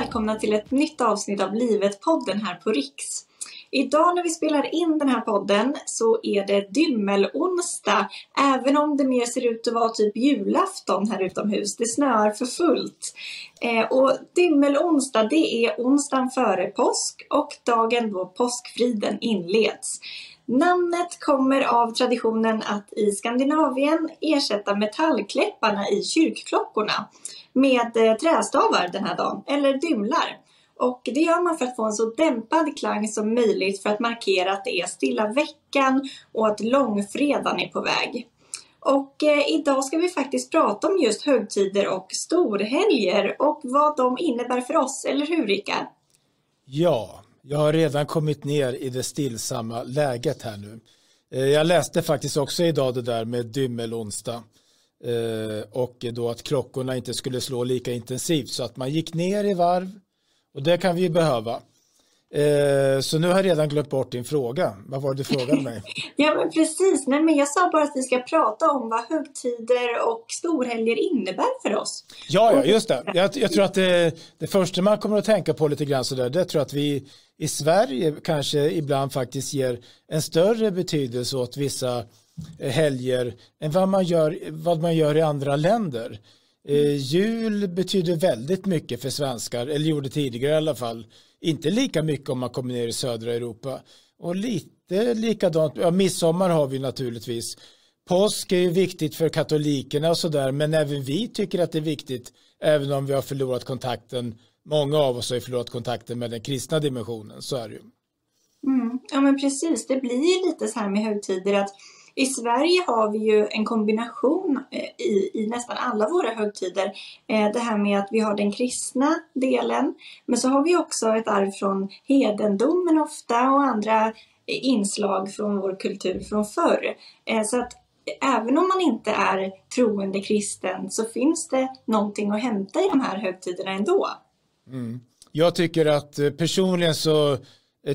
välkomna till ett nytt avsnitt av Livet-podden här på Riks. Idag när vi spelar in den här podden så är det dymmelonsdag, även om det mer ser ut att vara typ julafton här utomhus. Det snöar för fullt. Eh, och dymmelonsdag, det är onsdagen före påsk och dagen då påskfriden inleds. Namnet kommer av traditionen att i Skandinavien ersätta metallkläpparna i kyrkklockorna med eh, trästavar den här dagen, eller dymlar. Och det gör man för att få en så dämpad klang som möjligt för att markera att det är stilla veckan och att långfredagen är på väg. Och eh, idag ska vi faktiskt prata om just högtider och storhelger och vad de innebär för oss, eller hur Rickard? Ja, jag har redan kommit ner i det stillsamma läget här nu. Eh, jag läste faktiskt också idag det där med dymmelonsdag och då att klockorna inte skulle slå lika intensivt så att man gick ner i varv och det kan vi behöva. Eh, så nu har jag redan glömt bort din fråga. Vad var det du frågade mig? ja men precis, Nej, men jag sa bara att vi ska prata om vad högtider och storhelger innebär för oss. Ja, ja just det. Jag, jag tror att det, det, första man kommer att tänka på lite grann sådär, det tror jag att vi i Sverige kanske ibland faktiskt ger en större betydelse åt vissa eh, Eh, helger än vad man gör, vad man gör i andra länder. Eh, jul betyder väldigt mycket för svenskar, eller gjorde tidigare i alla fall. Inte lika mycket om man kommer ner i södra Europa. Och lite likadant, ja, midsommar har vi naturligtvis. Påsk är ju viktigt för katolikerna och sådär, men även vi tycker att det är viktigt, även om vi har förlorat kontakten. Många av oss har ju förlorat kontakten med den kristna dimensionen, så är det ju. Mm, ja men precis, det blir ju lite så här med högtider att i Sverige har vi ju en kombination eh, i, i nästan alla våra högtider. Eh, det här med att vi har den kristna delen, men så har vi också ett arv från hedendomen ofta och andra eh, inslag från vår kultur från förr. Så att även om man inte är troende kristen så finns det någonting att hämta i de här högtiderna ändå. Mm. Jag tycker att personligen så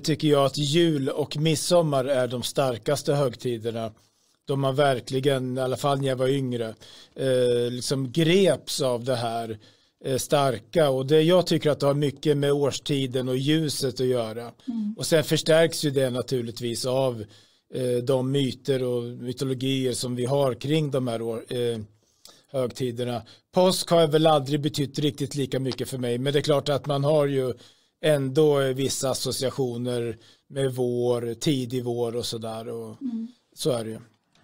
tycker jag att jul och midsommar är de starkaste högtiderna då man verkligen, i alla fall när jag var yngre, eh, liksom greps av det här eh, starka och det jag tycker att det har mycket med årstiden och ljuset att göra. Mm. Och sen förstärks ju det naturligtvis av eh, de myter och mytologier som vi har kring de här år, eh, högtiderna. Påsk har väl aldrig betytt riktigt lika mycket för mig, men det är klart att man har ju ändå vissa associationer med vår, tidig vår och sådär. mm. Så är det ju.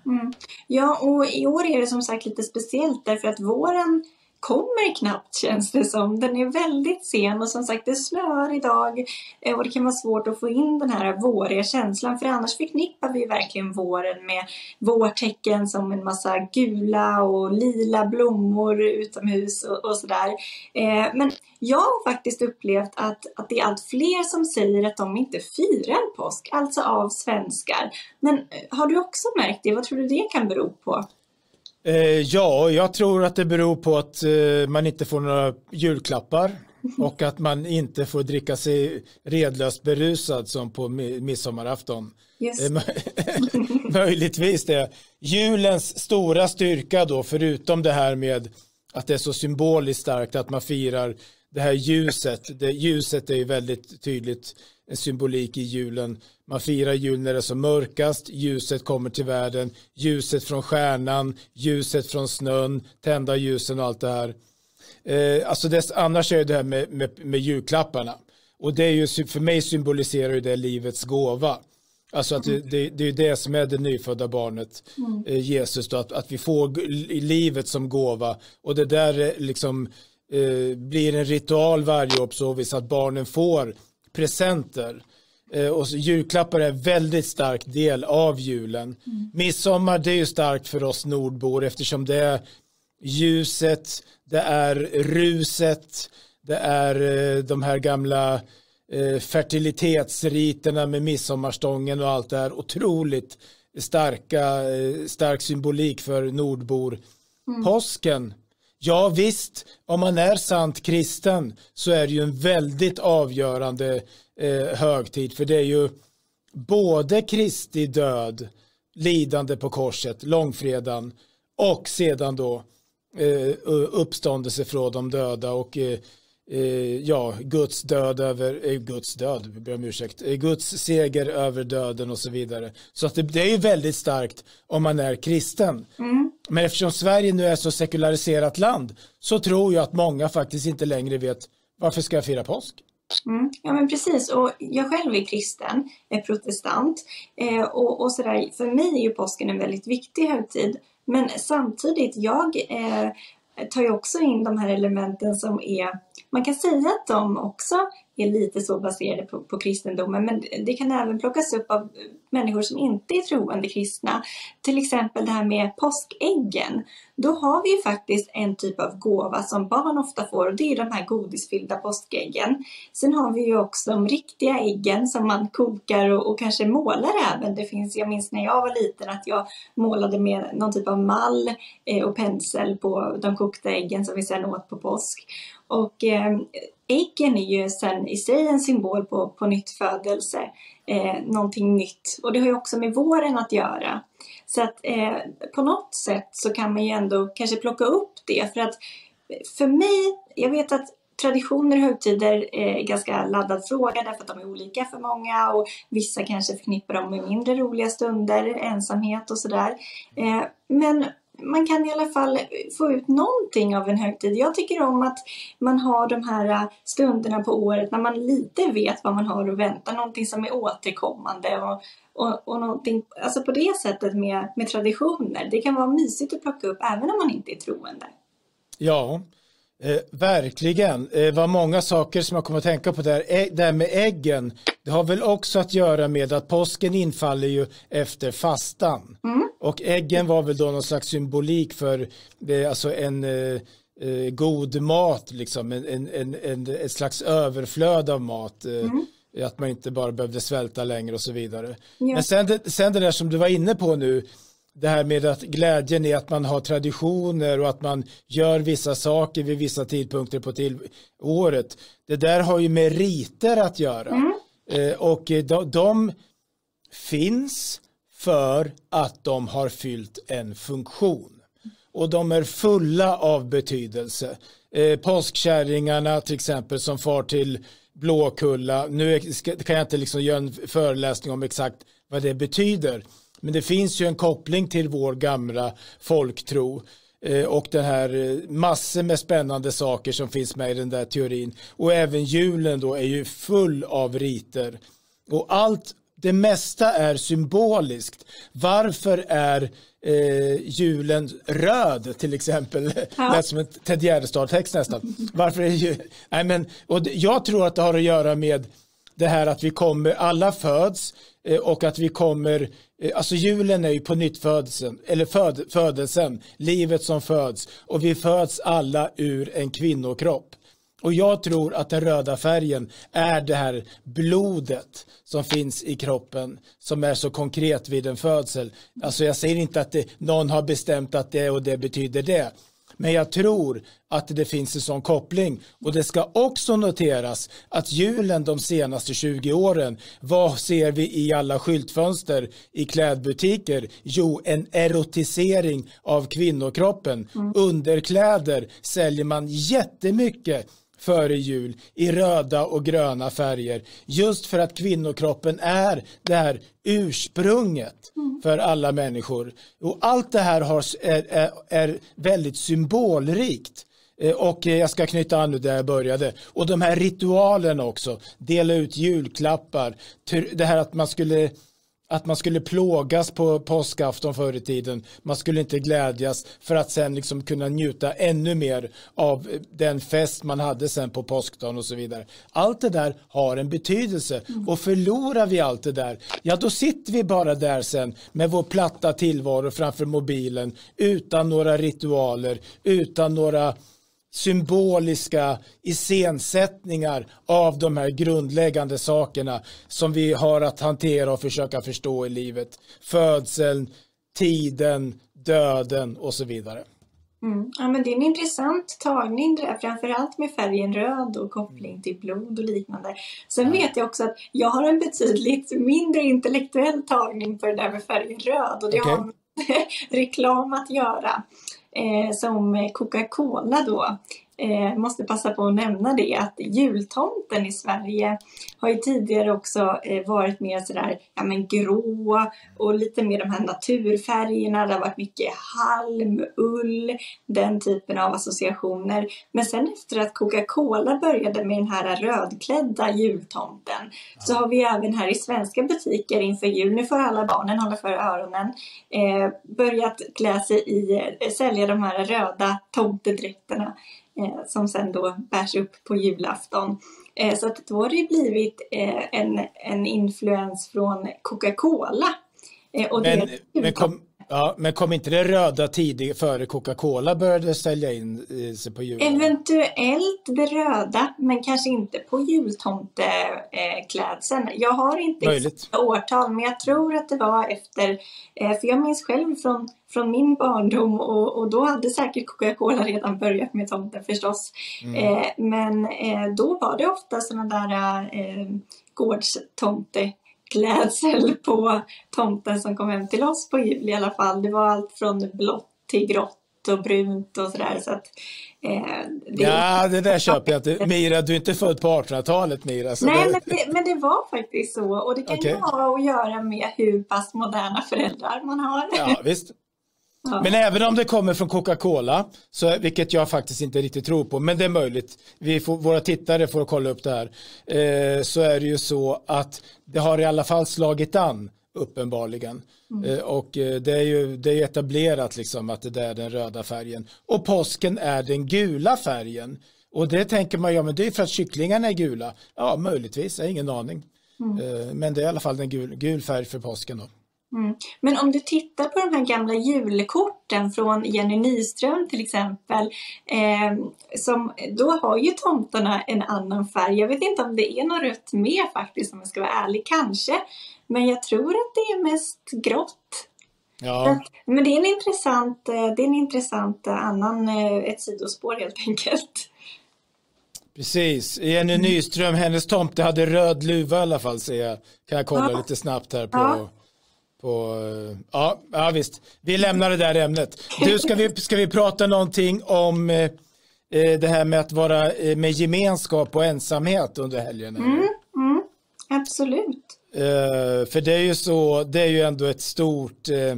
Mm. Ja, och i år är det som sagt lite speciellt därför att våren kommer knappt känns det som. Den är väldigt sen och som sagt det snöar idag eh, och det kan vara svårt att få in den här våriga känslan för annars förknippar vi verkligen våren med vårtecken som en massa gula och lila blommor utomhus och, och sådär. Eh, men jag har faktiskt upplevt att, att det är allt fler som säger att de inte firar påsk, alltså av svenskar. Men eh, har du också märkt det? Vad tror du det kan bero på? Eh, ja, jag tror att det beror på att eh, man inte får några julklappar och att man inte får dricka sig redlöst berusad som på midsommarafton. Yes. Eh, möjligtvis det. Julens stora styrka då, förutom det här med att det är så symboliskt starkt att man firar det här ljuset. Det, ljuset är ju väldigt tydligt en symbolik i julen. Man firar jul när det är som mörkast, ljuset kommer till världen, ljuset från stjärnan, ljuset från snön, tända ljusen och allt det här. Eh, alltså dess, annars är det här med, med, med julklapparna. Och det är ju, för mig symboliserar ju det livets gåva. Alltså att det, det, det är det som är det nyfödda barnet, mm. eh, Jesus, då, att, att vi får livet som gåva. Och det där liksom eh, blir en ritual varje år på så vis att barnen får presenter. Eh, och julklappar är en väldigt stark del av julen. Mm. Midsommar det är ju starkt för oss nordbor eftersom det är ljuset, det är ruset, det är eh, de här gamla eh, fertilitetsriterna med midsommarstången och allt det här. Otroligt starka, stark symbolik för nordbor. Mm. Påsken Ja visst, om man är sant kristen så är det ju en väldigt avgörande eh, högtid för det är ju både Kristi död, lidande på korset, långfredagen och sedan då eh, uppståndelse från de döda och eh, ja, Guds död över, eh, Guds död, jag ber om ursäkt, eh, Guds seger över döden och så vidare. Så att det, det är ju väldigt starkt om man är kristen. Mm. Men eftersom Sverige nu är så sekulariserat land så tror jag att många faktiskt inte längre vet varför ska jag fira påsk? Mm, ja men precis och jag själv är kristen, är protestant eh, och, och sådär. För mig är ju påsken en väldigt viktig högtid. Men samtidigt, jag eh, tar ju också in de här elementen som är, man kan säga att de också är lite så baserade på, på kristendomen men det kan även plockas upp av människor som inte är troende kristna. Till exempel det här med påskäggen. Då har vi ju faktiskt en typ av gåva som barn ofta får och det är de här godisfyllda påskäggen. Sen har vi ju också de riktiga äggen som man kokar och, och kanske målar även. Det finns, jag minns när jag var liten att jag målade med någon typ av mall eh, och pensel på de kokta äggen som vi sedan åt på påsk. Och eh, äggen är ju sen i sig en symbol på, på nytt födelse, eh, någonting nytt. Och det har ju också med våren att göra. Så att eh, på något sätt så kan man ju ändå kanske plocka upp det. För att eh, för mig, jag vet att traditioner och högtider eh, är en ganska laddad fråga därför att de är olika för många och vissa kanske förknippar dem med mindre roliga stunder, ensamhet och sådär. Eh, men man kan i alla fall få ut någonting av en högtid. Jag tycker om att man har de här äh, stunderna på året när man lite vet vad man har att vänta, någonting som är återkommande och, och, och någonting, alltså på det sättet med, med traditioner. Det kan vara mysigt att plocka upp även om man inte är troende. Ja, Eh, verkligen. Eh, var många saker som jag kommer att tänka på där. Ä det här med äggen, det har väl också att göra med att påsken infaller ju efter fastan. Mm. Och äggen var väl då någon slags symbolik för det, alltså en eh, eh god mat, liksom, en, en, en, en, ett slags överflöd av mat. Eh, mm. Att man inte bara behövde svälta längre och så vidare. Ja. Men sen det, sen det där som du var inne på nu, det här med att glädjen är att man har traditioner och att man gör vissa saker vid vissa tidpunkter på till året. Det där har ju med riter att göra. Mm. Eh, och de, de, finns för att de har fyllt en funktion. Och de är fulla av betydelse. Eh, påskkärringarna till exempel som far till Blåkulla. Nu kan jag inte liksom göra en föreläsning om exakt vad det betyder. Men det finns ju en koppling till vår gamla folktro eh, och den här eh, massor med spännande saker som finns med i den där teorin. Och även julen då är ju full av riter. Och allt, det mesta är symboliskt. Varför är eh, julen röd till exempel? Ja. Lät som en Ted Gärdestad-text nästan. Varför är ju, nej men, och jag tror att det har att göra med det här att vi kommer, alla föds Eh, och att vi kommer, eh, alltså julen är ju på nytt födelsen, eller föd, födelsen, livet som föds och vi föds alla ur en kvinnokropp. Och jag tror att den röda färgen är det här blodet som finns i kroppen som är så konkret vid en födsel. Alltså jag säger inte att det, någon har bestämt att det och det betyder det. Men jag tror att det finns en sån koppling. Och det ska också noteras att julen de senaste 20 åren, vad ser vi i alla skyltfönster i klädbutiker? Jo, en erotisering av kvinnokroppen. Mm. Underkläder säljer man jättemycket före jul i röda och gröna färger. Just för att kvinnokroppen är det här ursprunget mm. för alla människor. Och allt det här har, är, är, är väldigt symbolrikt. Eh, och jag ska knyta an där jag började. Och de här ritualerna också. Dela ut julklappar. Det här att man skulle att man skulle plågas på påskafton förr i tiden. Man skulle inte glädjas för att sen liksom kunna njuta ännu mer av den fest man hade sen på påskdagen och så vidare. Allt det där har en betydelse och förlorar vi allt det där, ja då sitter vi bara där sen med vår platta tillvaro framför mobilen utan några ritualer, utan några symboliska iscensättningar av de här grundläggande sakerna som vi har att hantera och försöka förstå i livet. Födseln, tiden, döden och så vidare. Mm. Ja, men det är en intressant tagning där, framförallt med färgen röd och koppling till blod och liknande. Sen mm. vet jag också att jag har en betydligt mindre intellektuell tagning på det där med färgen röd och det okay. har med reklam att göra eh, som Coca-Cola då eh, måste passa på att nämna det att jultomten i Sverige har ju tidigare också eh, varit mer sådär ja, men grå och lite mer de här naturfärgerna. Det har varit mycket halm, ull, den typen av associationer. Men sen efter att Coca-Cola började med den här rödklädda jultomten så har vi även här i svenska butiker inför jul, nu får alla barnen hålla för öronen, eh, börjat klä sig i, eh, sälja de här röda tomtedräkterna som sen då bärs upp på julafton. Eh, så att då har det blivit eh, en, en influens från Coca-Cola. Eh, men, men kom, Ja, men kom inte det röda tidigt före Coca-Cola började sälja in eh, sig på julen? Eventuellt det röda, men kanske inte på jultomteklädseln. Jag har inte Möjligt. årtal, men jag tror att det var efter, eh, för jag minns själv från, från min barndom och, och då hade säkert Coca-Cola redan börjat med tomten förstås. Mm. Eh, men då var det ofta sådana där gårdstomte klädsel på tomten som kom hem till oss på jul i alla fall. Det var allt från blått till grått och brunt och sådär. Så att, eh, det... Ja, det där köper jag inte. Mira, du är inte född på 1800-talet Mira. Nej, det... men, det, men det var faktiskt så. Och det kan okay. ju ha att göra med hur pass moderna föräldrar man har. Ja, visst. Men även om det kommer från Coca-Cola, så, vilket jag faktiskt inte riktigt tror på, men det är möjligt, vi får, våra tittare får kolla upp det här, eh, så är det ju så att det har i alla fall slagit an uppenbarligen. Mm. Eh, och eh, det är ju det är etablerat liksom att det är den röda färgen. Och påsken är den gula färgen. Och det tänker man, ja men det är för att kycklingarna är gula. Ja, möjligtvis, jag har ingen aning. Mm. Eh, men det är i alla fall en gul, gul färg för påsken då. Mm. Men om du tittar på de här gamla julkorten från Jenny Nyström till exempel. Eh, som, då har ju tomtarna en annan färg. Jag vet inte om det är något rött med faktiskt om jag ska vara ärlig. Kanske. Men jag tror att det är mest grått. Ja. Men det är en intressant, eh, det är en intressant eh, annan, eh, ett sidospår helt enkelt. Precis, Jenny Nyström, hennes tomte hade röd luva i alla fall ser jag. Kan jag kolla ja. lite snabbt här på ja. På, ja, ja, visst. Vi lämnar det där ämnet. Du, ska vi, ska vi prata någonting om eh, eh det här med att vara eh, med gemenskap och ensamhet under helgen? Mm, mm, absolut. Eh, för det är ju så, det är ju ändå ett stort, eh,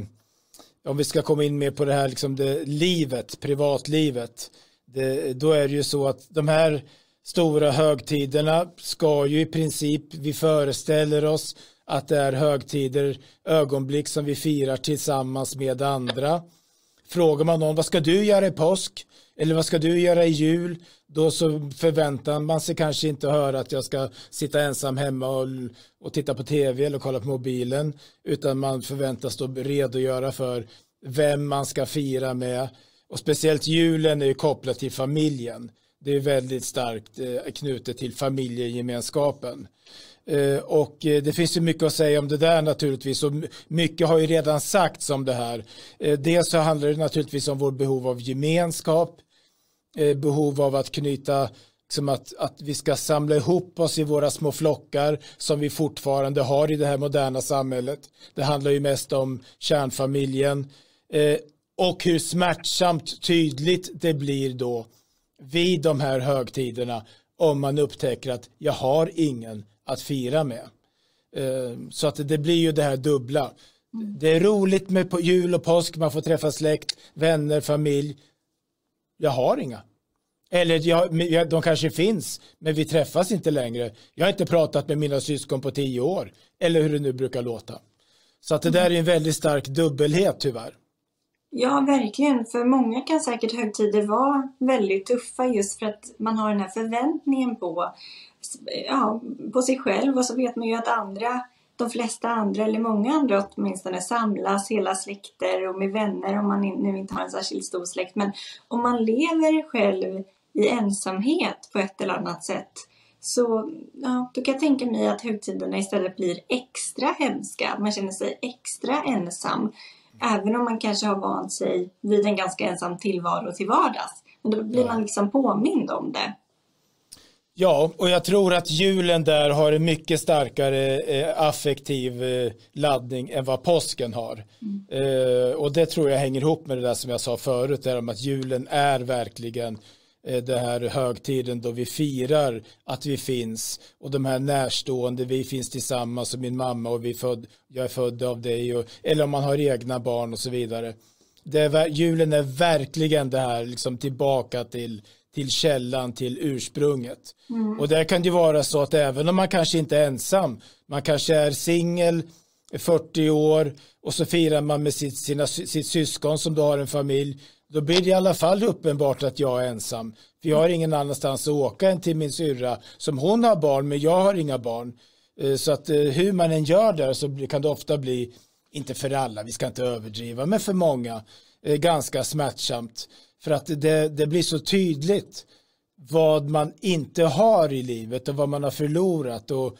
om vi ska komma in mer på det här, liksom det, livet, privatlivet, det, då är det ju så att de här stora högtiderna ska ju i princip, vi föreställer oss, att det är högtider, ögonblick som vi firar tillsammans med andra. Frågar man någon vad ska du göra i påsk eller vad ska du göra i jul då så förväntar man sig kanske inte att höra att jag ska sitta ensam hemma och, och titta på tv eller kolla på mobilen utan man förväntas då redogöra för vem man ska fira med och speciellt julen är ju kopplat till familjen. Det är väldigt starkt eh, knutet till familjegemenskapen. Eh, och eh, det finns ju mycket att säga om det där naturligtvis och mycket har ju redan sagts om det här. Dels så handlar det naturligtvis om vårt behov av gemenskap, behov av att knyta liksom att, att vi ska samla ihop oss i våra små flockar som vi fortfarande har i det här moderna samhället. Det handlar ju mest om kärnfamiljen och hur smärtsamt tydligt det blir då vid de här högtiderna om man upptäcker att jag har ingen att fira med. Eh, så att det blir ju det här dubbla. Det är roligt med jul och påsk, man får träffa släkt, vänner, familj. Jag har inga. Eller jag, de kanske finns, men vi träffas inte längre. Jag har inte pratat med mina syskon på tio år. Eller hur det nu brukar låta. Så att det där är en väldigt stark dubbelhet tyvärr. Ja, verkligen. För många kan säkert högtider vara väldigt tuffa just för att man har den här förväntningen på ja, på sig själv och så vet man ju att andra, de flesta andra eller många andra åtminstone samlas hela släkter och med vänner om man nu inte har en särskilt stor släkt. Men om man lever själv i ensamhet på ett eller annat sätt så ja, då kan jag tänka mig att högtiderna istället blir extra hemska. Man känner sig extra ensam. Även om man kanske har vant sig vid en ganska ensam tillvaro till vardags. Men då blir man liksom påmind om det. Ja, och jag tror att julen där har en mycket starkare eh, affektiv eh, laddning än vad påsken har. Mm. Eh, och det tror jag hänger ihop med det där som jag sa förut, där om att julen är verkligen eh, det här högtiden då vi firar att vi finns och de här närstående, vi finns tillsammans och min mamma och vi född, jag är född av dig och, eller om man har egna barn och så vidare. Det är, julen är verkligen det här liksom tillbaka till till källan, till ursprunget. Mm. Och där kan det vara så att även om man kanske inte är ensam, man kanske är singel, 40 år och så firar man med sitt, sina, sitt syskon som då har en familj, då blir det i alla fall uppenbart att jag är ensam. För jag har ingen annanstans att åka än till min syrra som hon har barn, men jag har inga barn. Eh, så att eh, hur man än gör där så kan det ofta bli, inte för alla, vi ska inte överdriva, men för många, eh, ganska smärtsamt. För att det, det blir så tydligt vad man inte har i livet och vad man har förlorat och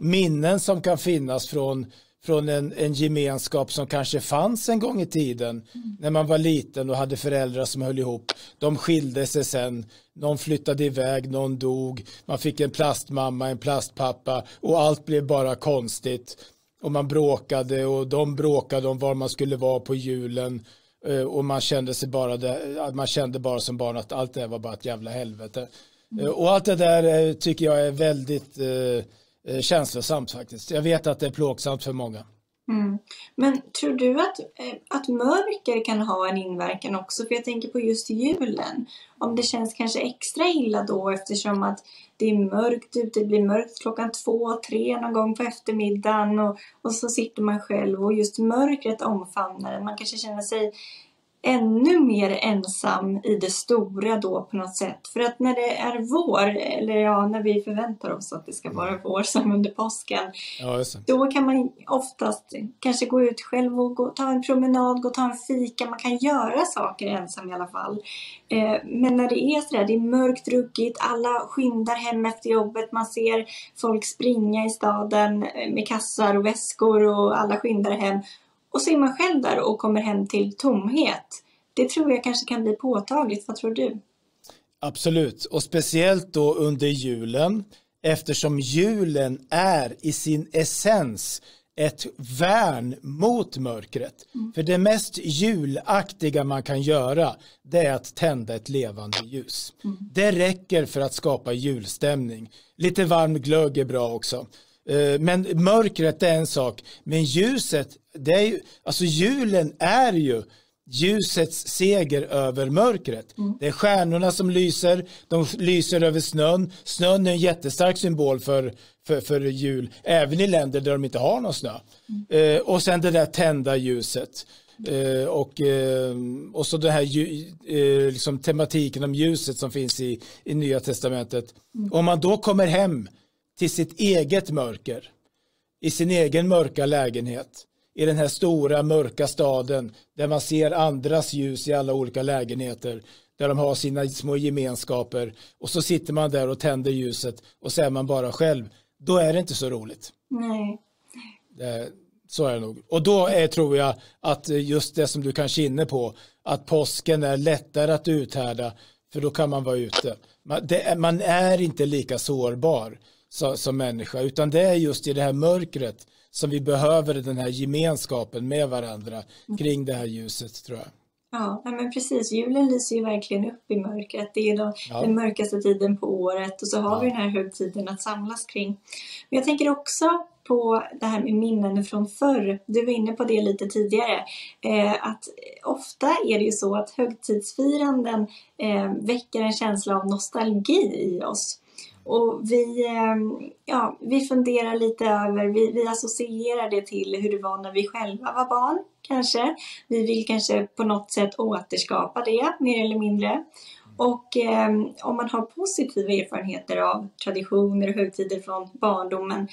minnen som kan finnas från, från en, en gemenskap som kanske fanns en gång i tiden mm. när man var liten och hade föräldrar som höll ihop. De skilde sig sen, någon flyttade iväg, någon dog, man fick en plastmamma, en plastpappa och allt blev bara konstigt och man bråkade och de bråkade om var man skulle vara på julen Eh, och man kände sig bara det, man kände bara som barn att allt det var bara ett jävla helvete. Mm. Och allt det där eh, tycker jag är väldigt eh, Eh, känslosamt faktiskt. Jag vet att det är plågsamt för många. Mm. Men tror du att, eh, att mörker kan ha en inverkan också? För jag tänker på just julen. Om det känns kanske extra illa då eftersom att det är mörkt ute, det blir mörkt klockan två, tre någon gång på eftermiddagen och, och så sitter man själv och just mörkret omfamnar en. Man kanske känner sig ännu mer ensam i det stora då på något sätt. För att när det är vår, eller ja, när vi förväntar oss att det ska vara mm. vår som under påsken, ja, då kan man oftast kanske gå ut själv och gå, ta en promenad, gå och ta en fika. Man kan göra saker ensam i alla fall. Eh, men när det är sådär, det är mörkt, ruggigt, alla skyndar hem efter jobbet, man ser folk springa i staden med kassar och väskor och alla skyndar hem och så är man själv där och kommer hem till tomhet. Det tror jag kanske kan bli påtagligt. Vad tror du? Absolut, och speciellt då under julen eftersom julen är i sin essens ett värn mot mörkret. Mm. För det mest julaktiga man kan göra det är att tända ett levande ljus. Mm. Det räcker för att skapa julstämning. Lite varm glögg är bra också. Eh, men mörkret är en sak, men ljuset, det är ju, alltså julen är ju ljusets seger över mörkret. Mm. Det är stjärnorna som lyser, de lyser över snön. Snön är en jättestark symbol för, för, för jul, även i länder där de inte har någon snö. Mm. Eh, och sen det där tända ljuset. Eh, och, eh, och så den här eh, liksom tematiken om ljuset som finns i, i Nya Testamentet. Mm. Om man då kommer hem till sitt eget mörker i sin egen mörka lägenhet i den här stora mörka staden där man ser andras ljus i alla olika lägenheter där de har sina små gemenskaper och så sitter man där och tänder ljuset och så är man bara själv. Då är det inte så roligt. Nej. Det, så är det nog. Och då är, tror jag att just det som du kanske är inne på, att påsken är lättare att uthärda, för då kan man vara ute. Man, det, man är inte lika sårbar så, som människa, utan det är just i det här mörkret som vi behöver den här gemenskapen med varandra kring det här ljuset tror jag. Ja, men precis. Julen lyser ju verkligen upp i mörkret. Det är då ja. den mörkaste tiden på året och så har ja. vi den här högtiden att samlas kring. Men jag tänker också på det här med minnen från förr. Du var inne på det lite tidigare. Eh, att ofta är det ju så att högtidsfiranden eh, väcker en känsla av nostalgi i oss. Och vi, ehm, ja, vi funderar lite över, vi, vi associerar det till hur det var när vi själva var barn kanske. Vi vill kanske på något sätt återskapa det mer eller mindre. Och eh, om man har positiva erfarenheter av traditioner och högtider från barndomen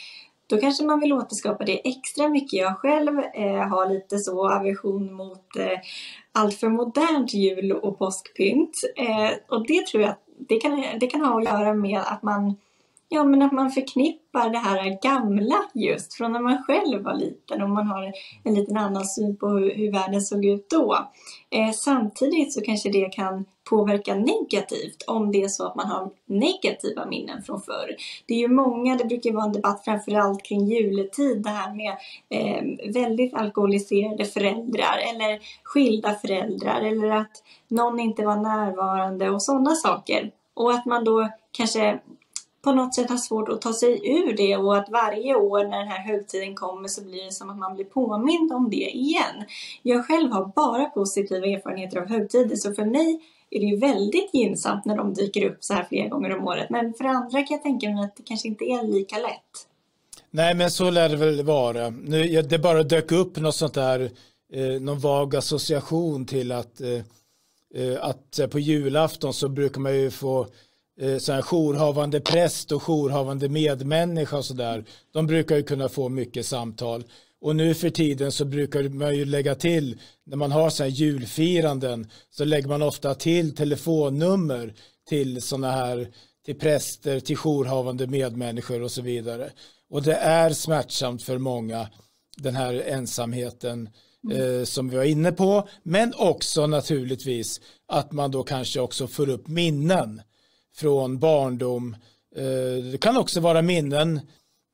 då kanske man vill återskapa det extra mycket. Jag själv eh, har lite så aversion mot eh, allt för modernt jul och påskpynt. Eh, och det tror jag det kan, det kan ha att göra med att man Ja, men att man förknippar det här gamla just från när man själv var liten och man har en liten annan syn på hur, hur världen såg ut då. Eh, samtidigt så kanske det kan påverka negativt om det är så att man har negativa minnen från förr. Det är ju många, det brukar vara en debatt framförallt kring juletid, det här med eh, väldigt alkoholiserade föräldrar eller skilda föräldrar eller att någon inte var närvarande och sådana saker. Och att man då kanske på något sätt har svårt att ta sig ur det och att varje år när den här högtiden kommer så blir det som att man blir påmind om det igen. Jag själv har bara positiva erfarenheter av högtider så för mig är det ju väldigt gynnsamt när de dyker upp så här flera gånger om året. Men för andra kan jag tänka mig att det kanske inte är lika lätt. Nej, men så lär det väl vara. Nu, det bara dök upp något sånt där, eh, någon vag association till att, eh, eh att på julafton så brukar man ju få eh, så här jourhavande präst och jourhavande medmänniska och sådär. De brukar ju kunna få mycket samtal. Och nu för tiden så brukar man ju lägga till, när man har så här julfiranden, så lägger man ofta till telefonnummer till sådana här, till präster, till jourhavande medmänniskor och så vidare. Och det är smärtsamt för många, den här ensamheten mm. eh, som vi var inne på, men också naturligtvis att man då kanske också får upp minnen från barndom. Eh, det kan också vara minnen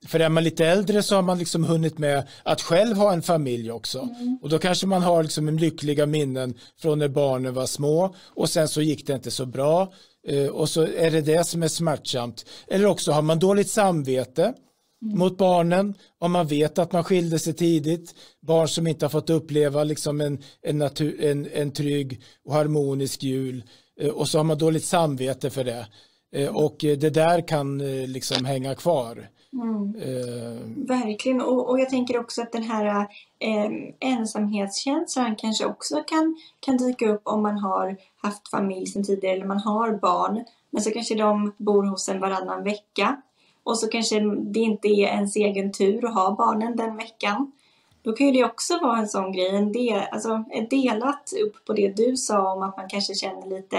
för är man lite äldre så har man liksom hunnit med att själv ha en familj också. Mm. Och då kanske man har liksom en lyckliga minnen från när barnen var små och sen så gick det inte så bra. Eh, och så är det det som är smärtsamt. Eller också har man dåligt samvete mm. mot barnen om man vet att man skilde sig tidigt. Barn som inte har fått uppleva liksom en, en, natur, en, en trygg och harmonisk jul. Eh, och så har man dåligt samvete för det. Eh, och det där kan liksom hänga kvar. Mm. Eh. Verkligen, och, och jag tänker också att den här eh, ensamhetskänslan kanske också kan, kan dyka upp om man har haft familj sedan tidigare eller man har barn. Men så kanske de bor hos en varannan vecka och så kanske det inte är ens egen tur att ha barnen den veckan. Då kan ju det också vara en sån grej, en del, alltså delat upp på det du sa om att man kanske känner lite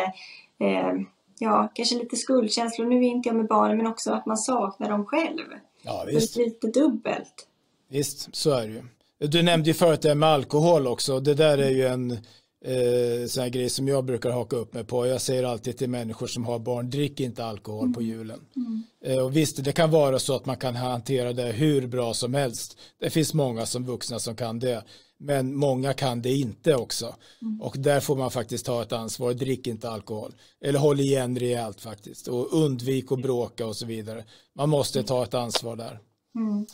eh, ja, kanske lite skuldkänslor. Nu är inte jag med barnen, men också att man saknar dem själv. Ja, visst. Lite dubbelt. Visst, så är det ju. Du nämnde ju förut det med alkohol också. Det där är ju en eh, sån här grej som jag brukar haka upp mig på. Jag säger alltid till människor som har barn, drick inte alkohol mm. på julen. Mm. Eh, och visst, det kan vara så att man kan hantera det hur bra som helst. Det finns många som vuxna som kan det. Men många kan det inte också. Mm. Och där får man faktiskt ta ett ansvar. Drick inte alkohol. Eller håll igen rejält faktiskt. Och undvik att bråka och så vidare. Man måste ta ett ansvar där. Mm.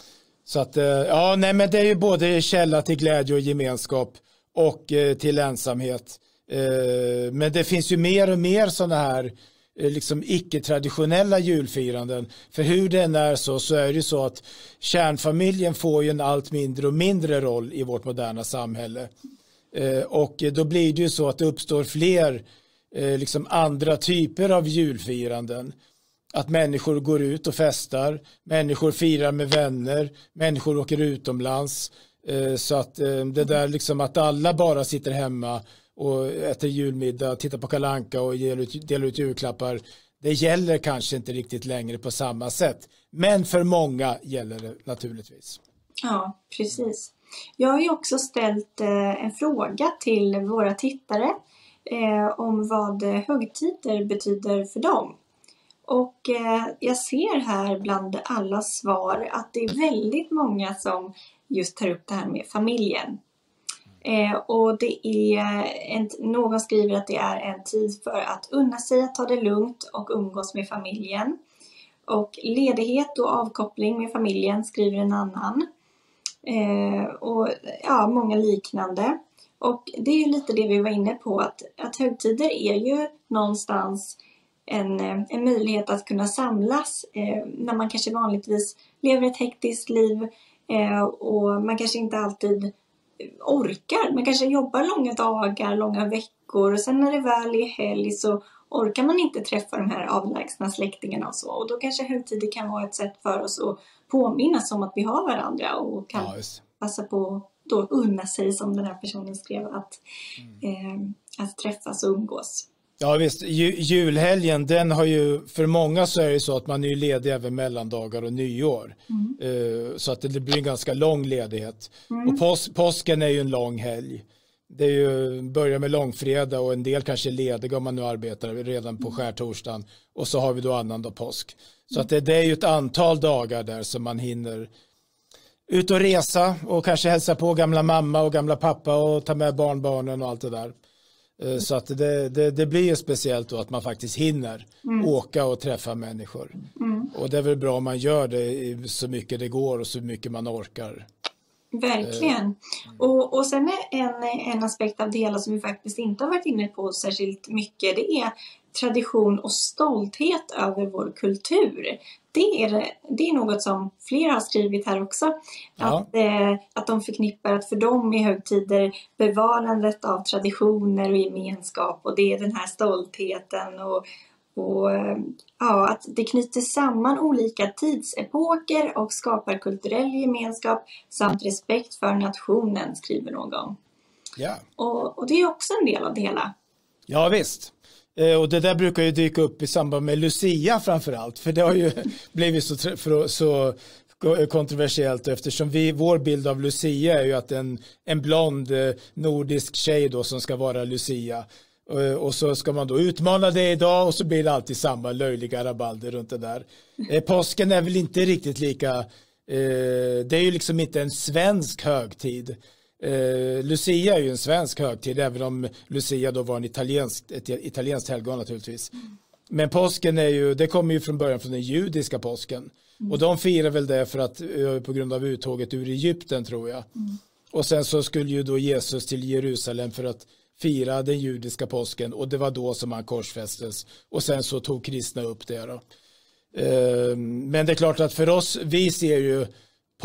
Så att, eh, ja, nej men det är ju både källa till glädje och gemenskap och eh, till ensamhet. Eh, men det finns ju mer och mer sådana här eh, liksom icke-traditionella julfiranden. För hur den är så, så är det ju så att kärnfamiljen får ju en allt mindre och mindre roll i vårt moderna samhälle. Och då blir det ju så att det uppstår fler liksom andra typer av julfiranden. Att människor går ut och festar, människor firar med vänner, människor åker utomlands. Eh, så att eh, det där liksom att alla bara sitter hemma och äter julmiddag, tittar på kalanka och delar ut, delar ut julklappar. Det gäller kanske inte riktigt längre på samma sätt. Men för många gäller det naturligtvis. Ja, precis. Jag har ju också ställt eh, en fråga till våra tittare om vad högtider betyder för dem. Och jag ser här bland alla svar att det är väldigt många som just tar upp det här med familjen. Eh, och det är en, någon skriver att det är en tid för att unna sig att ta det lugnt och umgås med familjen. Och ledighet och avkoppling med familjen skriver en annan. Eh, och ja, många liknande. Och det är ju lite det vi var inne på att, att högtider är ju någonstans en, en möjlighet att kunna samlas eh, när man kanske vanligtvis lever ett hektiskt liv och man kanske inte alltid orkar. Man kanske jobbar långa dagar, långa veckor och sen när det väl är helg så orkar man inte träffa de här avlägsna släktingarna och så. Och då kanske högtider kan vara ett sätt för oss att påminnas om att vi har varandra och kan ja, passa på då unna sig, som den här personen skrev, att, mm. eh, att träffas och umgås. Ja visst, julhelgen den har ju, för många så är det så att man är ledig även mellandagar och nyår. Mm. Så att det blir en ganska lång ledighet. Mm. Och pås påsken är ju en lång helg. Det är ju, börjar med långfredag och en del kanske är lediga om man nu arbetar redan på skärtorsdagen. Och så har vi då annandag påsk. Så att det, det är ju ett antal dagar där som man hinner ut och resa och kanske hälsa på gamla mamma och gamla pappa och ta med barnbarnen och allt det där. Eh, så att det, det, det, blir ju speciellt då att man faktiskt hinner mm. åka och träffa människor. Mm. Och det är väl bra om man gör det så mycket det går och så mycket man orkar. Verkligen. Eh. Och, och sen en, en aspekt av det hela som vi faktiskt inte har varit inne på särskilt mycket. Det är tradition och stolthet över vår kultur. Det är, det är något som flera har skrivit här också. Ja. Att, eh, att de förknippar att för dem är högtider bevarandet av traditioner och gemenskap och det är den här stoltheten och, och ja, att det knyter samman olika tidsepoker och skapar kulturell gemenskap samt respekt för nationen, skriver någon. Ja. Och, och det är också en del av det hela. Ja visst. Eh, och det där brukar ju dyka upp i samband med Lucia framför allt. För det har ju blivit så, så kontroversiellt eftersom vi, vår bild av Lucia är ju att en, en blond eh, nordisk tjej då som ska vara Lucia. Eh, och så ska man då utmana det idag och så blir det alltid samma löjliga rabalder runt det där. Påsken är väl inte riktigt lika, det är ju liksom inte en svensk högtid. Eh, Lucia är ju en svensk högtid, även om Lucia då var en italiensk, ett italienskt helgon naturligtvis. Mm. Men påsken är ju, det kommer ju från början från den judiska påsken. Mm. Och de firar väl det för att, eh, på grund av uttåget ur Egypten tror jag. Mm. Och sen så skulle ju då Jesus till Jerusalem för att fira den judiska påsken och det var då som han korsfästes. Och sen så tog kristna upp det då. Eh, men det är klart att för oss, vi ser ju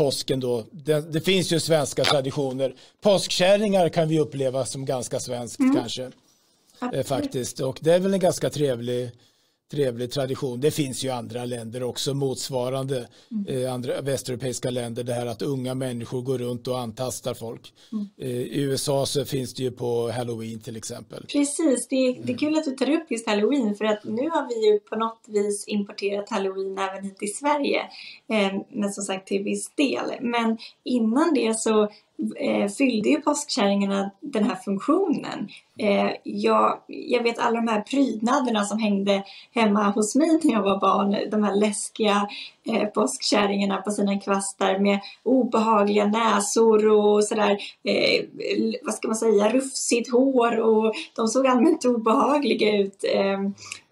påsken då. Det, det, finns ju svenska traditioner. Påskkärringar kan vi uppleva som ganska svenskt mm. kanske. Eh, faktiskt. Och det är väl en ganska trevlig trevlig tradition. Det finns ju andra länder också motsvarande mm. eh, andra västeuropeiska länder det här att unga människor går runt och antastar folk. Mm. Eh, I USA så finns det ju på halloween till exempel. Precis, det är, det är kul att du tar upp just halloween för att nu har vi ju på något vis importerat halloween även hit till Sverige. Eh, men som sagt till viss del. Men innan det så Eh, fyllde ju påskkärringarna den här funktionen. Eh, jag, jag vet alla de här prydnaderna som hängde hemma hos mig när jag var barn. De här läskiga eh, påskkärringarna på sina kvastar med obehagliga näsor och sådär, eh, vad ska man säga, rufsigt hår och de såg allmänt obehagliga ut. Eh,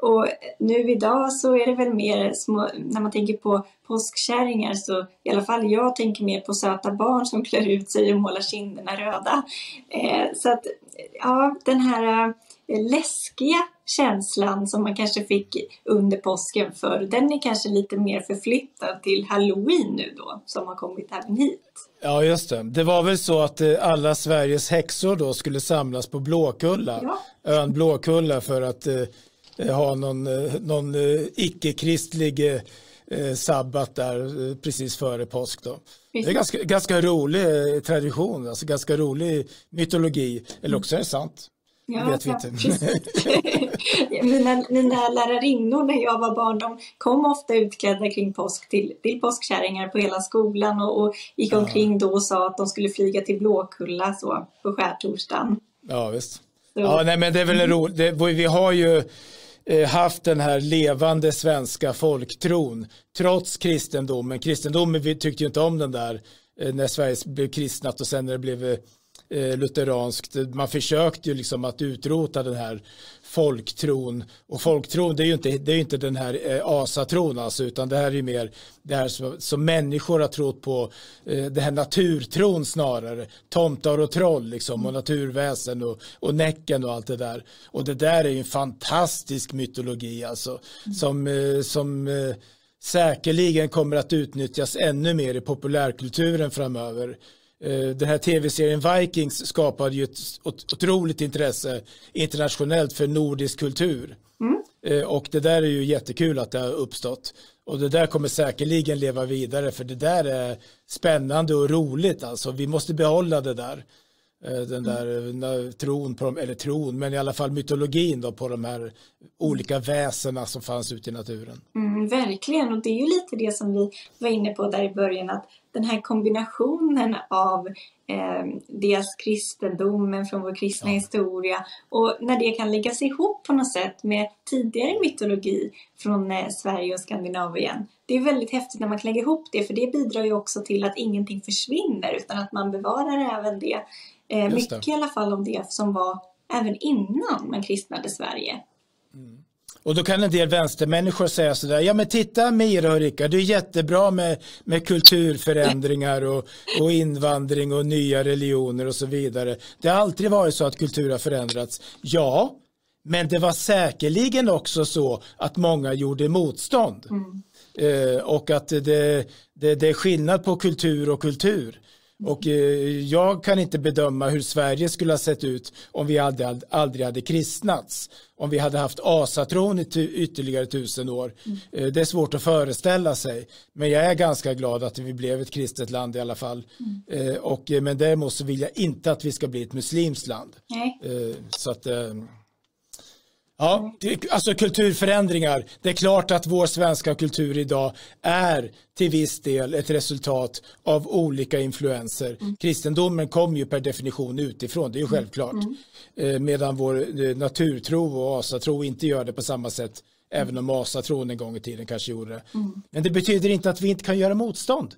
och nu idag så är det väl mer små, när man tänker på påskkärringar så i alla fall jag tänker mer på söta barn som klär ut sig och målar kinderna röda. Eh, så att ja, den här eh, läskiga känslan som man kanske fick under påsken för den är kanske lite mer förflyttad till halloween nu då som har kommit även hit. Ja just det. Det var väl så att eh, alla Sveriges häxor då skulle samlas på Blåkulla, ja. ön Blåkulla för att eh, ha någon, eh, någon eh, icke-kristlig eh, eh, sabbat där precis före påsk då. Det är ganska, ganska rolig tradition, alltså ganska rolig mytologi, eller också är det sant. Ja, vet vi inte. mina, mina lärarinnor när jag var barn, de kom ofta utklädda kring påsk till, till påskkärringar på hela skolan och, och gick ja. omkring då och sa att de skulle flyga till Blåkulla så på skärtorsdagen. Ja, visst. Så. Ja, nej, men det är väl roligt. Vi har ju Eh, haft den här levande svenska folktron trots kristendomen. Kristendomen vi tyckte ju inte om den där eh, när Sverige blev kristnat och sen när det blev eh, lutheranskt. Man försökte ju liksom att utrota den här folktron. Och folktron det är ju inte, det är inte den här eh, asatron alltså utan det här är ju mer det här som, som människor har trott på eh, det här naturtron snarare. Tomtar och troll liksom och naturväsen och, och näcken och allt det där. Och det där är ju en fantastisk mytologi alltså som, eh, som eh, säkerligen kommer att utnyttjas ännu mer i populärkulturen framöver. Eh, den här tv-serien Vikings skapade ju ett otroligt intresse internationellt för nordisk kultur. Mm. Eh, och det där är ju jättekul att det har uppstått. Och det där kommer säkerligen leva vidare för det där är spännande och roligt alltså. Vi måste behålla det där. Eh, den där tron, på eller tron, men i alla fall mytologin då på de här olika väsena som fanns ute i naturen. Mm, verkligen, och det är ju lite det som vi var inne på där i början, att den här kombinationen av eh, dels kristendomen från vår kristna ja. historia och när det kan läggas ihop på något sätt med tidigare mytologi från eh, Sverige och Skandinavien. Det är väldigt häftigt när man kan lägga ihop det för det bidrar ju också till att ingenting försvinner utan att man bevarar även det Eh, mycket i alla fall om det som var även innan man kristnade Sverige. Mm. Och då kan en del vänstermänniskor säga sådär, ja men titta Mira och Rickard, det är jättebra med, med kulturförändringar och, och invandring och nya religioner och så vidare. Det har alltid varit så att kultur har förändrats. Ja, men det var säkerligen också så att många gjorde motstånd. Mm. Eh, och att det, det, det är skillnad på kultur och kultur. Och eh, jag kan inte bedöma hur Sverige skulle ha sett ut om vi aldrig, aldrig hade kristnats. Om vi hade haft asatron i ytterligare tusen år. Mm. Eh, det är svårt att föreställa sig. Men jag är ganska glad att vi blev ett kristet land i alla fall. Mm. Eh, och, men däremot så vill jag inte att vi ska bli ett muslimskt land. Nej. Så att Ja, alltså kulturförändringar. Det är klart att vår svenska kultur idag är till viss del ett resultat av olika influenser. Mm. Kristendomen kom ju per definition utifrån, det är ju mm. självklart. Mm. Eh, medan vår eh, naturtro och asatro inte gör det på samma sätt, mm. även om asatron en gång i tiden kanske gjorde det. Mm. Men det betyder inte att vi inte kan göra motstånd.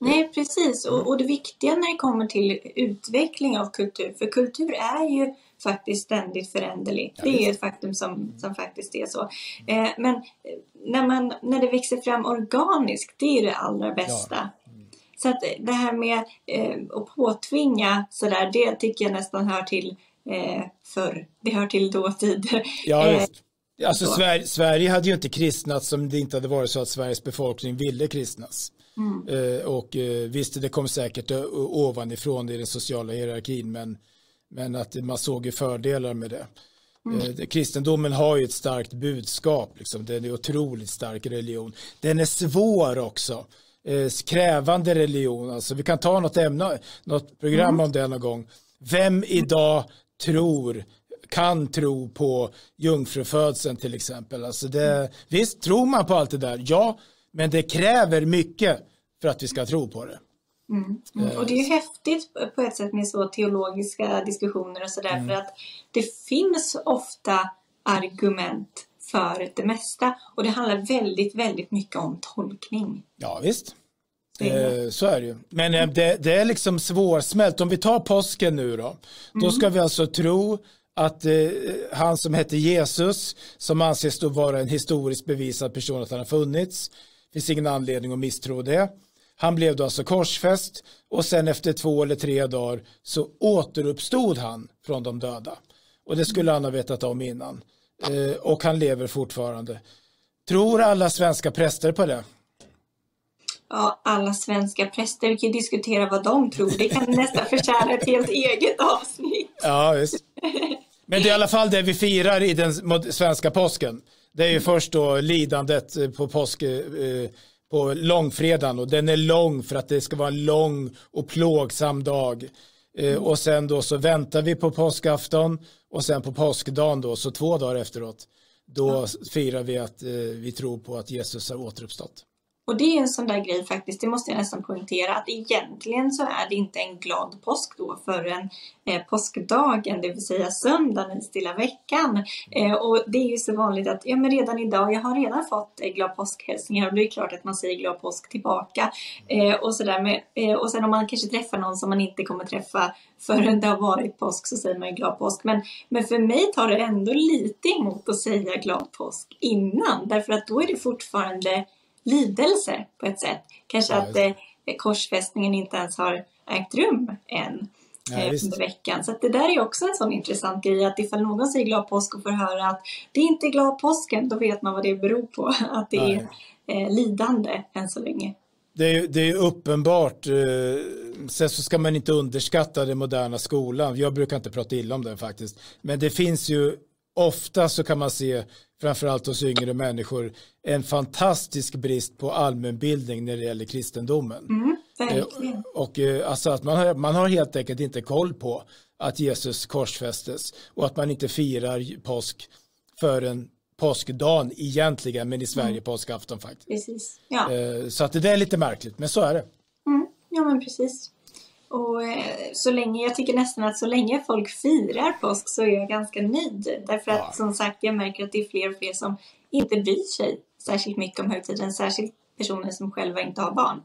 Nej, precis. Och, och det viktiga när det kommer till utveckling av kultur, för kultur är ju faktiskt ständigt föränderlig. Ja, det är ett faktum som, som faktiskt är så. Eh, men eh, när, man, när det växer fram organiskt, det är det allra bästa. Ja. Mm. Så att det här med eh, att påtvinga sådär, det tycker jag nästan hör till eh, förr. Det hör till dåtid. Ja, eh, Alltså Sverige, Sverige, hade ju inte kristnats om det inte hade varit så att Sveriges befolkning ville kristnas. Mm. Eh, och eh, visst, det kom säkert ovanifrån i den sociala hierarkin, men men att man såg ju fördelar med det. Mm. Eh, kristendomen har ju ett starkt budskap, liksom. den är otroligt stark religion. Den är svår också, eh, krävande religion. Alltså, vi kan ta något ämne, något program mm. om det någon gång. Vem idag tror kan tro på jungfrufödseln till exempel. Alltså det, visst, tror man på allt det där? Ja, men det kräver mycket för att vi ska tro på det. Mm. Mm. Och det är ju häftigt på ett sätt med så teologiska diskussioner och sådär mm. för att det finns ofta argument för det mesta och det handlar väldigt, väldigt mycket om tolkning. Ja visst. Eh, så är det ju. Men eh, det, det, är liksom svårsmält. Om vi tar påsken nu då. Då mm. ska vi alltså tro att eh, han som hette Jesus, som anses då vara en historiskt bevisad person att han har funnits, finns ingen anledning att misstro det. Han blev då alltså korsfäst och sen efter två eller tre dagar så återuppstod han från de döda. Och det skulle han ha vetat om innan. Eh, och han lever fortfarande. Tror alla svenska präster på det? Ja, alla svenska präster, vi kan diskutera vad de tror. Det kan nästan förtjäna ett helt eget avsnitt. Ja, visst. Men det är i alla fall det vi firar i den svenska påsken. Det är ju först då lidandet på påsk, eh, på långfredagen och den är lång för att det ska vara en lång och plågsam dag. Eh, och sen då så väntar vi på påskafton och sen på påskdagen då, så två dagar efteråt, då ja. firar vi att eh, vi tror på att Jesus har återuppstått. Och det är en sån där grej faktiskt, det måste jag nästan poängtera, att egentligen så är det inte en glad påsk då förrän eh, påskdagen, det vill säga söndagen i stilla veckan. Eh, och det är ju så vanligt att, ja men redan idag, jag har redan fått eh, glad påskhälsningar och det är klart att man säger glad påsk tillbaka. Eh, och, sådär med, eh, och sen om man kanske träffar någon som man inte kommer träffa förrän det har varit påsk så säger man ju glad påsk. Men, men för mig tar det ändå lite emot att säga glad påsk innan, därför att då är det fortfarande lidelse på ett sätt. Kanske ja, att eh, korsfästningen inte ens har ägt rum än ja, eh, under veckan. Så det där är också en sån intressant grej att ifall någon säger glad påsk och får höra att det är inte glad påsken, då vet man vad det beror på. Att det ja. är eh, lidande än så länge. Det är, det är uppenbart, eh, sen så ska man inte underskatta den moderna skolan. Jag brukar inte prata illa om den faktiskt. Men det finns ju, ofta så kan man se framförallt hos yngre människor, en fantastisk brist på allmänbildning när det gäller kristendomen. Mm, Verkligen. Och alltså att man har, man har helt enkelt inte koll på att Jesus korsfästes och att man inte firar påsk förrän påskdagen egentligen, men i Sverige mm. påskafton faktiskt. Precis. Ja. Så att det är lite märkligt, men så är det. Mm. Ja, men precis. Och så länge, jag tycker nästan att så länge folk firar påsk så är jag ganska nöjd. Därför att ja. som sagt, jag märker att det är fler och fler som inte bryr sig särskilt mycket om högtiden, särskilt personer som själva inte har barn.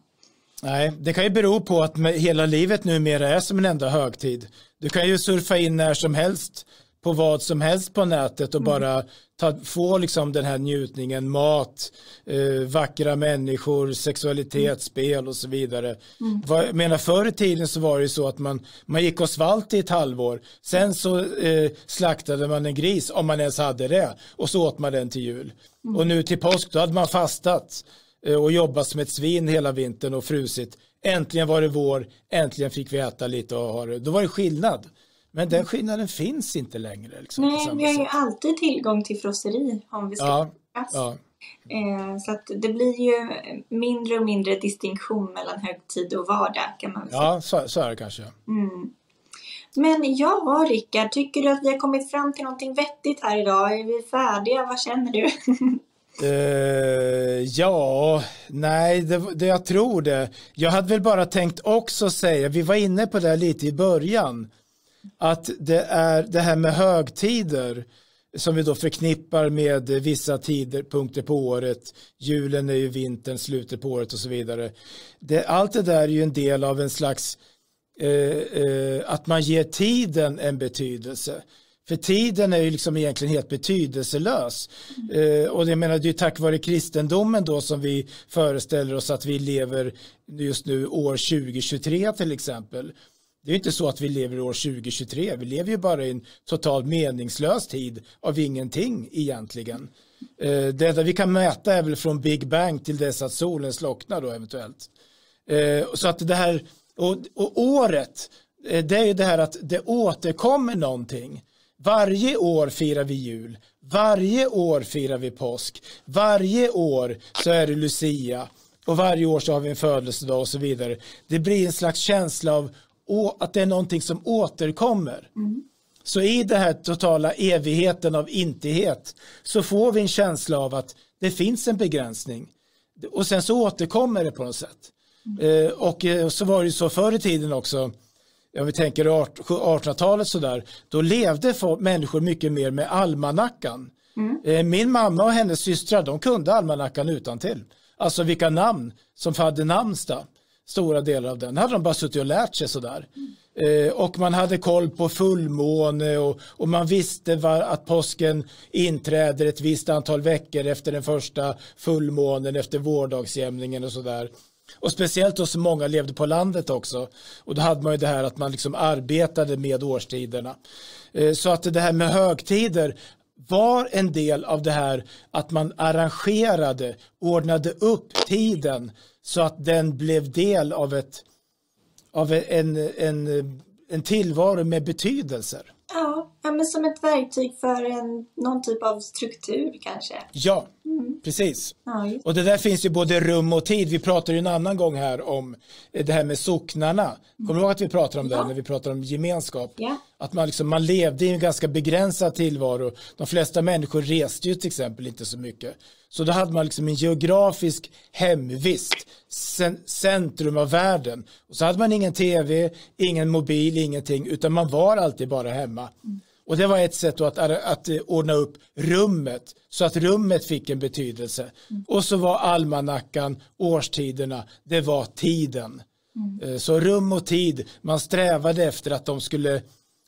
Nej, det kan ju bero på att hela livet numera är som en enda högtid. Du kan ju surfa in när som helst på vad som helst på nätet och mm. bara ta, få liksom den här njutningen, mat, eh, vackra människor, sexualitet, mm. spel och så vidare. Mm. jag menar, förr i tiden så var det ju så att man, man gick och svalt i ett halvår, sen så eh, slaktade man en gris om man ens hade det och så åt man den till jul. Mm. Och nu till påsk då hade man fastat eh, och jobbat som ett svin hela vintern och frusit. Äntligen var det vår, äntligen fick vi äta lite och ha det. Då var det skillnad. Men den skillnaden finns inte längre. Liksom, Nej, vi har ju alltid tillgång till frosseri om vi ska ja, ja. Eh, så att det blir ju mindre och mindre distinktion mellan högtid och vardag kan man säga. Ja, så, så är det kanske. Mm. Men ja, Rickard, tycker du att vi har kommit fram till någonting vettigt här idag? Är vi färdiga? Vad känner du? Uh, ja, nej, det, det, jag tror det. Jag hade väl bara tänkt också säga, vi var inne på det lite i början, att det är det här med högtider som vi då förknippar med vissa tidpunkter på året. Julen är ju vintern, slutet på året och så vidare. Det, allt det där är ju en del av en slags eh, eh, att man ger tiden en betydelse. För tiden är ju liksom egentligen helt betydelselös. Mm. Eh, och jag menar, det är tack vare kristendomen då som vi föreställer oss att vi lever just nu år 2023 till exempel. Det är inte så att vi lever i år 2023, vi lever ju bara i en totalt meningslös tid av ingenting egentligen. Eh, det enda vi kan mäta är väl från Big Bang till dess att solen slocknar då eventuellt. Eh, så att det här, och, och året, eh, det är ju det här att det återkommer någonting. Varje år firar vi jul, varje år firar vi påsk, varje år så är det Lucia och varje år så har vi en födelsedag och så vidare. Det blir en slags känsla av att det är någonting som återkommer. Mm. Så i den här totala evigheten av intighet så får vi en känsla av att det finns en begränsning. Och sen så återkommer det på något sätt. Mm. Eh, och eh, så var det ju så förr i tiden också, om vi tänker 1800-talet sådär, då levde människor mycket mer med almanackan. Mm. Eh, min mamma och hennes systrar, de kunde almanackan utan till. Alltså vilka namn som hade namnsdag stora delar av den. hade de bara suttit och lärt sig sådär. Eh, och man hade koll på fullmåne och, och man visste var, att påsken inträder ett visst antal veckor efter den första fullmånen, efter vårdagsjämningen och sådär. Och speciellt då så många levde på landet också. Och då hade man ju det här att man liksom arbetade med årstiderna. Eh, så att det här med högtider var en del av det här att man arrangerade, ordnade upp tiden så att den blev del av, ett, av en, en, en tillvaro med betydelser. Ja, men som ett verktyg för en, någon typ av struktur kanske. Ja, mm. precis. Ja, och det där finns ju både rum och tid. Vi pratade ju en annan gång här om det här med socknarna. Mm. Kommer du ihåg att vi pratade om det när vi pratade om gemenskap? Ja. Att man, liksom, man levde i en ganska begränsad tillvaro. De flesta människor reste ju till exempel inte så mycket. Så då hade man liksom en geografisk hemvist, centrum av världen. Och så hade man ingen tv, ingen mobil, ingenting, utan man var alltid bara hemma. Mm. Och det var ett sätt att, att ordna upp rummet så att rummet fick en betydelse. Mm. Och så var almanackan, årstiderna, det var tiden. Mm. Eh, så rum och tid, man strävade efter att de skulle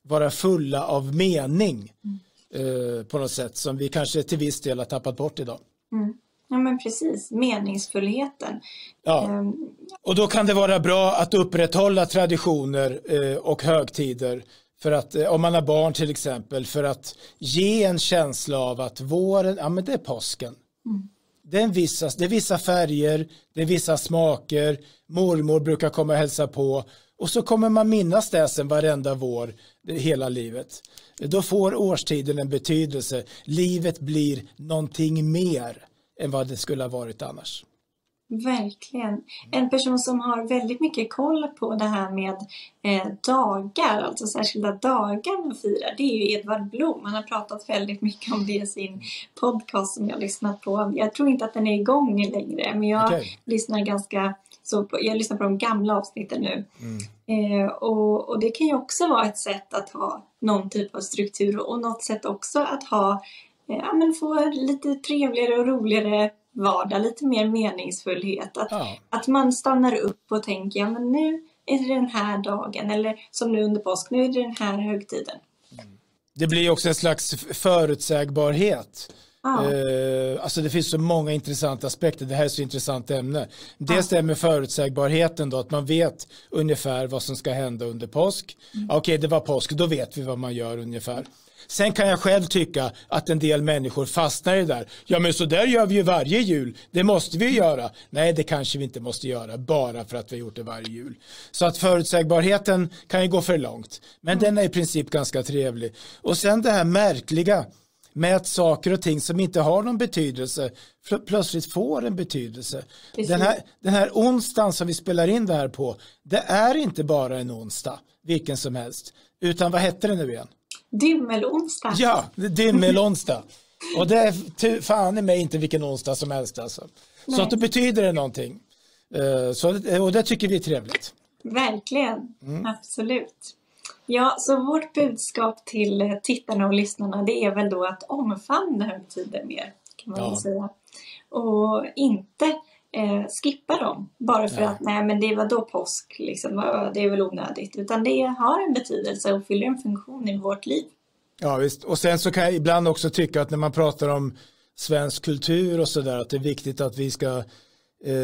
vara fulla av mening mm. på något sätt som vi kanske till viss del har tappat bort idag. Mm. Ja men precis, meningsfullheten. Ja. Um, och då kan det vara bra att upprätthålla traditioner eh, och högtider för att eh, om man har barn till exempel för att ge en känsla av att våren, ja men det är påsken. Mm. Det, är vissa, det är vissa färger, det är vissa smaker, mormor brukar komma och hälsa på och så kommer man minnas det sen varenda vår hela livet. Då får årstiden en betydelse. Livet blir någonting mer än vad det skulle ha varit annars. Verkligen. En person som har väldigt mycket koll på det här med eh, dagar, alltså särskilda dagar man firar, det är ju Edvard Blom. Han har pratat väldigt mycket om det i sin podcast som jag lyssnat på. Jag tror inte att den är igång längre, men jag okay. lyssnar ganska så på, jag lyssnar på de gamla avsnitten nu. Mm. Eh, och, och, det kan ju också vara ett sätt att ha någon typ av struktur och något sätt också att ha, eh, ja men få lite trevligare och roligare vardag, lite mer meningsfullhet. Att, ja. att man stannar upp och tänker, ja men nu är det den här dagen eller som nu under påsk, nu är det den här högtiden. Det blir också en slags förutsägbarhet. Ah. Eh, alltså det finns så många intressanta aspekter. Det här är så intressant ämne. Dels det med förutsägbarheten då, att man vet ungefär vad som ska hända under påsk. Mm. Okej, okay, det var påsk, då vet vi vad man gör ungefär. Sen kan jag själv tycka att en del människor fastnar i det där. Ja men så där gör vi ju varje jul. Det måste vi göra. Nej det kanske vi inte måste göra bara för att vi har gjort det varje jul. Så att förutsägbarheten kan ju gå för långt. Men mm. den är i princip ganska trevlig. Och sen det här märkliga med att saker och ting som inte har någon betydelse plötsligt får en betydelse. Den här, den här onsdagen som vi spelar in det här på, det är inte bara en onsdag, vilken som helst, utan vad hette det nu igen? Dymmelonsdag. Ja, dymmelonsdag. Och det är fan i mig inte vilken onsdag som helst alltså. Så att då betyder det någonting. Eh, så, och det tycker vi är trevligt. Verkligen, mm. absolut. Ja, så vårt budskap till tittarna och lyssnarna det är väl då att omfamna högtider mer, kan man ja. säga. Och inte eh, skippa dem bara för ja. att nej men det var då påsk, liksom, det är väl onödigt. Utan det har en betydelse och fyller en funktion i vårt liv. Ja visst, och sen så kan jag ibland också tycka att när man pratar om svensk kultur och sådär att det är viktigt att vi ska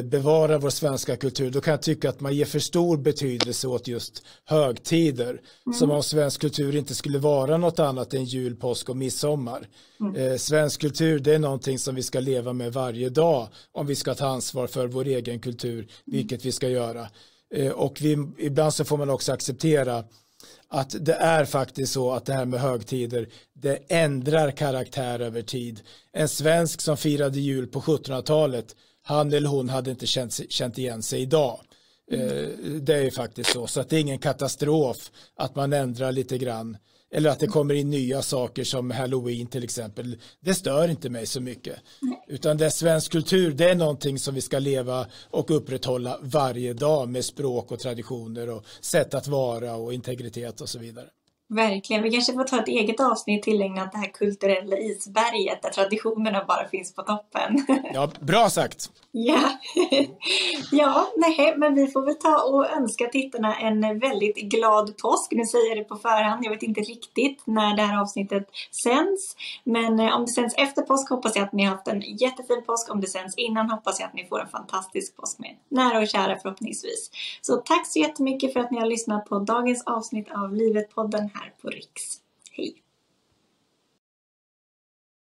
bevara vår svenska kultur, då kan jag tycka att man ger för stor betydelse åt just högtider. Mm. Som om svensk kultur inte skulle vara något annat än jul, påsk och midsommar. Mm. Eh, svensk kultur, det är någonting som vi ska leva med varje dag om vi ska ta ansvar för vår egen kultur, vilket vi ska göra. Eh, och vi, ibland så får man också acceptera att det är faktiskt så att det här med högtider det ändrar karaktär över tid. En svensk som firade jul på 1700-talet han eller hon hade inte känt, känt igen sig idag. Mm. Det är faktiskt så, så att det är ingen katastrof att man ändrar lite grann. Eller att det kommer in nya saker som halloween till exempel. Det stör inte mig så mycket. Mm. Utan det är svensk kultur, det är någonting som vi ska leva och upprätthålla varje dag med språk och traditioner och sätt att vara och integritet och så vidare. Verkligen. Vi kanske får ta ett eget avsnitt tillägnat det här kulturella isberget där traditionerna bara finns på toppen. Ja, bra sagt. Ja, ja nej, men vi får väl ta och önska tittarna en väldigt glad påsk. Nu säger jag det på förhand. Jag vet inte riktigt när det här avsnittet sänds. Men eh, om det sänds efter påsk hoppas jag att ni har haft en jättefin påsk. Om det sänds innan hoppas jag att ni får en fantastisk påsk med nära och kära förhoppningsvis. Så tack så jättemycket för att ni har lyssnat på dagens avsnitt av Livet-podden här på Riks. Hej!